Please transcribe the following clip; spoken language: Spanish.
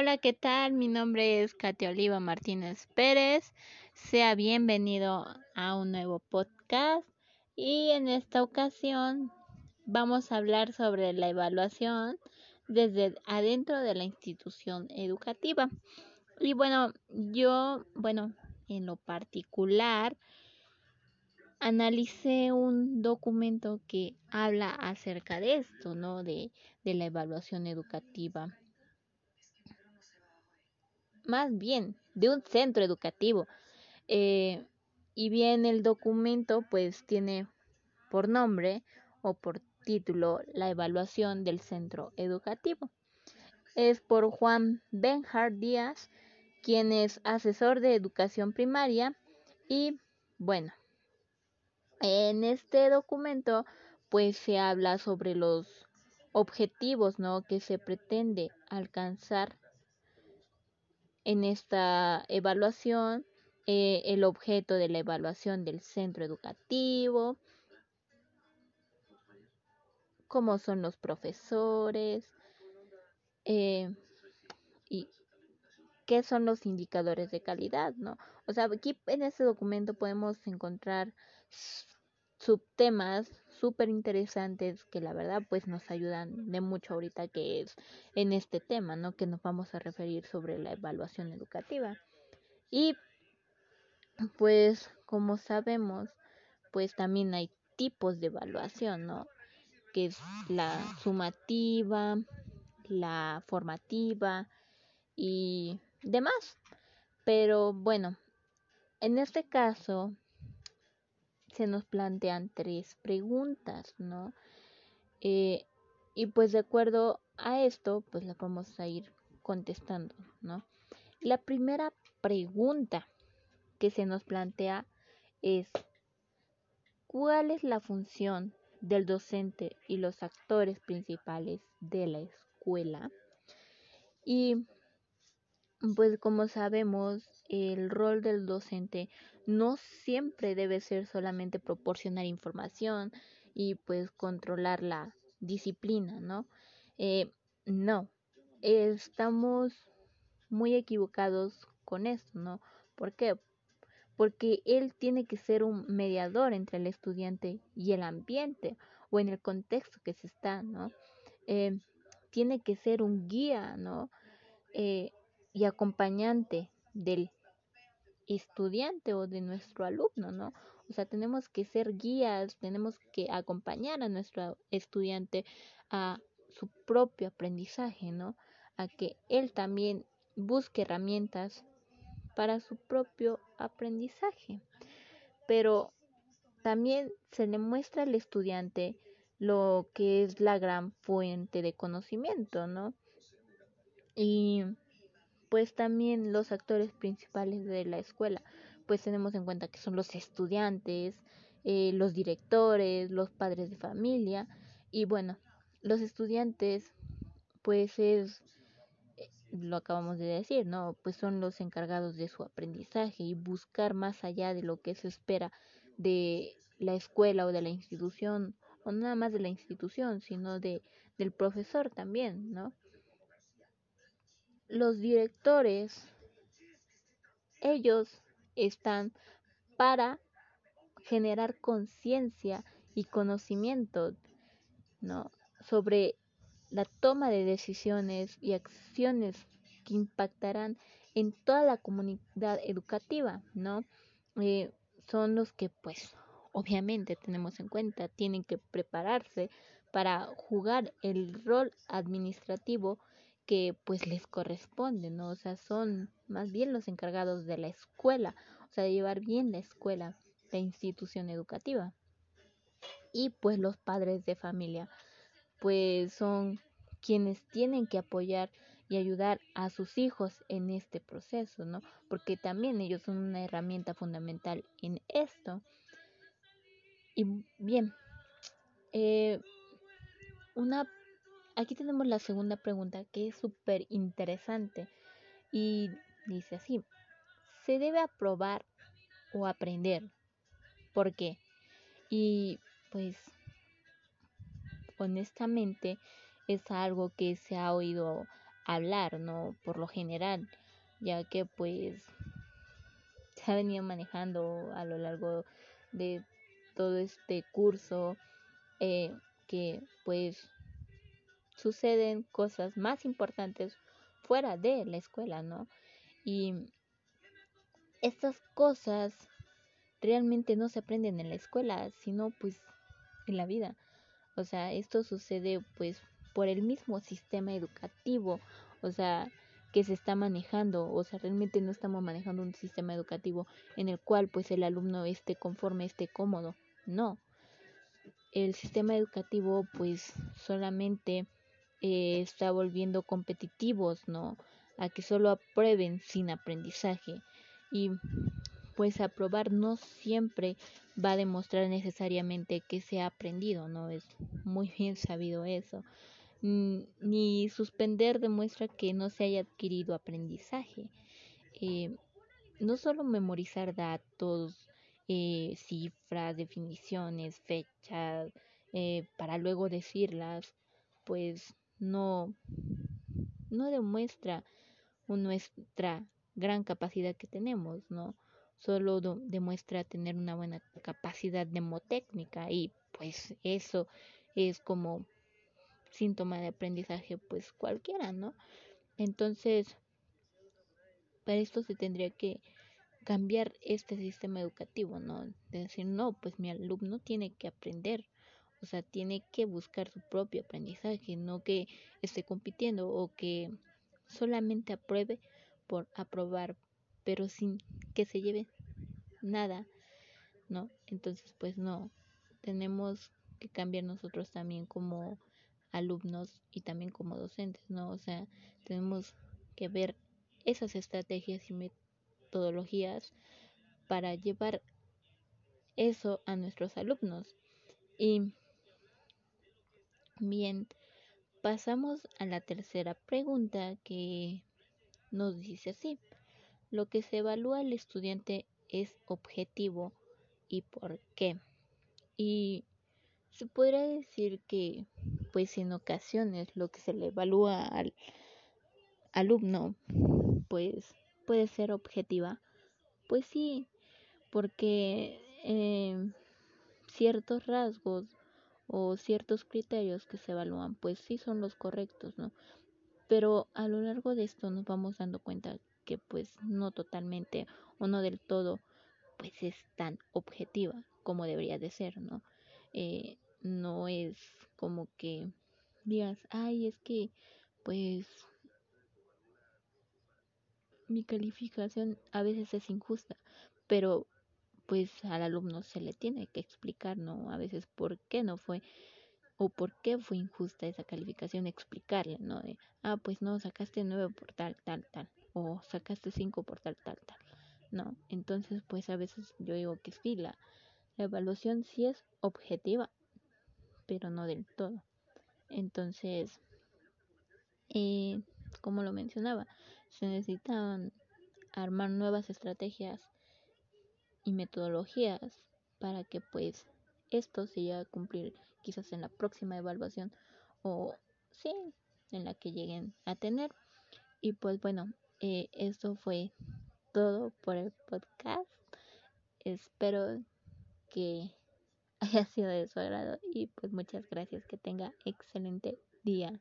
Hola, ¿qué tal? Mi nombre es Katia Oliva Martínez Pérez. Sea bienvenido a un nuevo podcast y en esta ocasión vamos a hablar sobre la evaluación desde adentro de la institución educativa. Y bueno, yo, bueno, en lo particular, analicé un documento que habla acerca de esto, ¿no? De, de la evaluación educativa más bien de un centro educativo. Eh, y bien el documento pues tiene por nombre o por título la evaluación del centro educativo. Es por Juan Benhard Díaz, quien es asesor de educación primaria y bueno, en este documento pues se habla sobre los objetivos ¿no? que se pretende alcanzar en esta evaluación eh, el objeto de la evaluación del centro educativo, cómo son los profesores eh, y qué son los indicadores de calidad, ¿no? O sea, aquí en este documento podemos encontrar subtemas súper interesantes que la verdad pues nos ayudan de mucho ahorita que es en este tema, ¿no? Que nos vamos a referir sobre la evaluación educativa. Y pues como sabemos, pues también hay tipos de evaluación, ¿no? Que es la sumativa, la formativa y demás. Pero bueno, en este caso se nos plantean tres preguntas, ¿no? Eh, y pues de acuerdo a esto, pues la vamos a ir contestando, ¿no? La primera pregunta que se nos plantea es, ¿cuál es la función del docente y los actores principales de la escuela? Y pues como sabemos, el rol del docente no siempre debe ser solamente proporcionar información y pues controlar la disciplina, ¿no? Eh, no, estamos muy equivocados con esto, ¿no? ¿Por qué? Porque él tiene que ser un mediador entre el estudiante y el ambiente o en el contexto que se está, ¿no? Eh, tiene que ser un guía, ¿no? Eh, y acompañante del estudiante o de nuestro alumno, ¿no? O sea, tenemos que ser guías, tenemos que acompañar a nuestro estudiante a su propio aprendizaje, ¿no? A que él también busque herramientas para su propio aprendizaje. Pero también se le muestra al estudiante lo que es la gran fuente de conocimiento, ¿no? Y pues también los actores principales de la escuela, pues tenemos en cuenta que son los estudiantes, eh, los directores, los padres de familia y bueno, los estudiantes pues es eh, lo acabamos de decir, ¿no? Pues son los encargados de su aprendizaje y buscar más allá de lo que se espera de la escuela o de la institución, o nada más de la institución, sino de del profesor también, ¿no? Los directores, ellos están para generar conciencia y conocimiento ¿no? sobre la toma de decisiones y acciones que impactarán en toda la comunidad educativa, ¿no? Eh, son los que, pues, obviamente tenemos en cuenta, tienen que prepararse para jugar el rol administrativo que pues les corresponde, ¿no? O sea, son más bien los encargados de la escuela, o sea, de llevar bien la escuela, la institución educativa. Y pues los padres de familia, pues son quienes tienen que apoyar y ayudar a sus hijos en este proceso, ¿no? Porque también ellos son una herramienta fundamental en esto. Y bien, eh, una aquí tenemos la segunda pregunta que es súper interesante y dice así, ¿se debe aprobar o aprender? ¿Por qué? Y pues honestamente es algo que se ha oído hablar, ¿no? Por lo general, ya que pues se ha venido manejando a lo largo de todo este curso eh, que pues suceden cosas más importantes fuera de la escuela, ¿no? Y estas cosas realmente no se aprenden en la escuela, sino pues en la vida. O sea, esto sucede pues por el mismo sistema educativo, o sea, que se está manejando, o sea, realmente no estamos manejando un sistema educativo en el cual pues el alumno esté conforme, esté cómodo, no. El sistema educativo pues solamente eh, está volviendo competitivos, ¿no? A que solo aprueben sin aprendizaje. Y pues aprobar no siempre va a demostrar necesariamente que se ha aprendido, ¿no? Es muy bien sabido eso. Ni suspender demuestra que no se haya adquirido aprendizaje. Eh, no solo memorizar datos, eh, cifras, definiciones, fechas, eh, para luego decirlas, pues no, no demuestra nuestra gran capacidad que tenemos, ¿no? Solo demuestra tener una buena capacidad mnemotécnica y pues eso es como síntoma de aprendizaje pues cualquiera, ¿no? Entonces, para esto se tendría que cambiar este sistema educativo, ¿no? De decir, no, pues mi alumno tiene que aprender, o sea, tiene que buscar su propio aprendizaje, no que esté compitiendo o que solamente apruebe por aprobar, pero sin que se lleve nada, ¿no? Entonces, pues no, tenemos que cambiar nosotros también como alumnos y también como docentes, ¿no? O sea, tenemos que ver esas estrategias y metodologías para llevar eso a nuestros alumnos. Y Bien, pasamos a la tercera pregunta que nos dice así. Lo que se evalúa al estudiante es objetivo y por qué. Y se podría decir que, pues en ocasiones lo que se le evalúa al alumno, pues puede ser objetiva. Pues sí, porque eh, ciertos rasgos o ciertos criterios que se evalúan, pues sí son los correctos, ¿no? Pero a lo largo de esto nos vamos dando cuenta que pues no totalmente o no del todo pues es tan objetiva como debería de ser, ¿no? Eh, no es como que digas, ay, es que pues mi calificación a veces es injusta, pero pues al alumno se le tiene que explicar, ¿no? A veces por qué no fue o por qué fue injusta esa calificación, explicarle, ¿no? De, ah, pues no, sacaste nueve por tal, tal, tal, o sacaste cinco por tal, tal, tal, ¿no? Entonces, pues a veces yo digo que sí, la, evaluación sí es objetiva, pero no del todo. Entonces, eh, como lo mencionaba, se necesitan armar nuevas estrategias y metodologías para que pues esto se llegue a cumplir quizás en la próxima evaluación o sí, en la que lleguen a tener. Y pues bueno, eh, esto fue todo por el podcast. Espero que haya sido de su agrado y pues muchas gracias. Que tenga excelente día.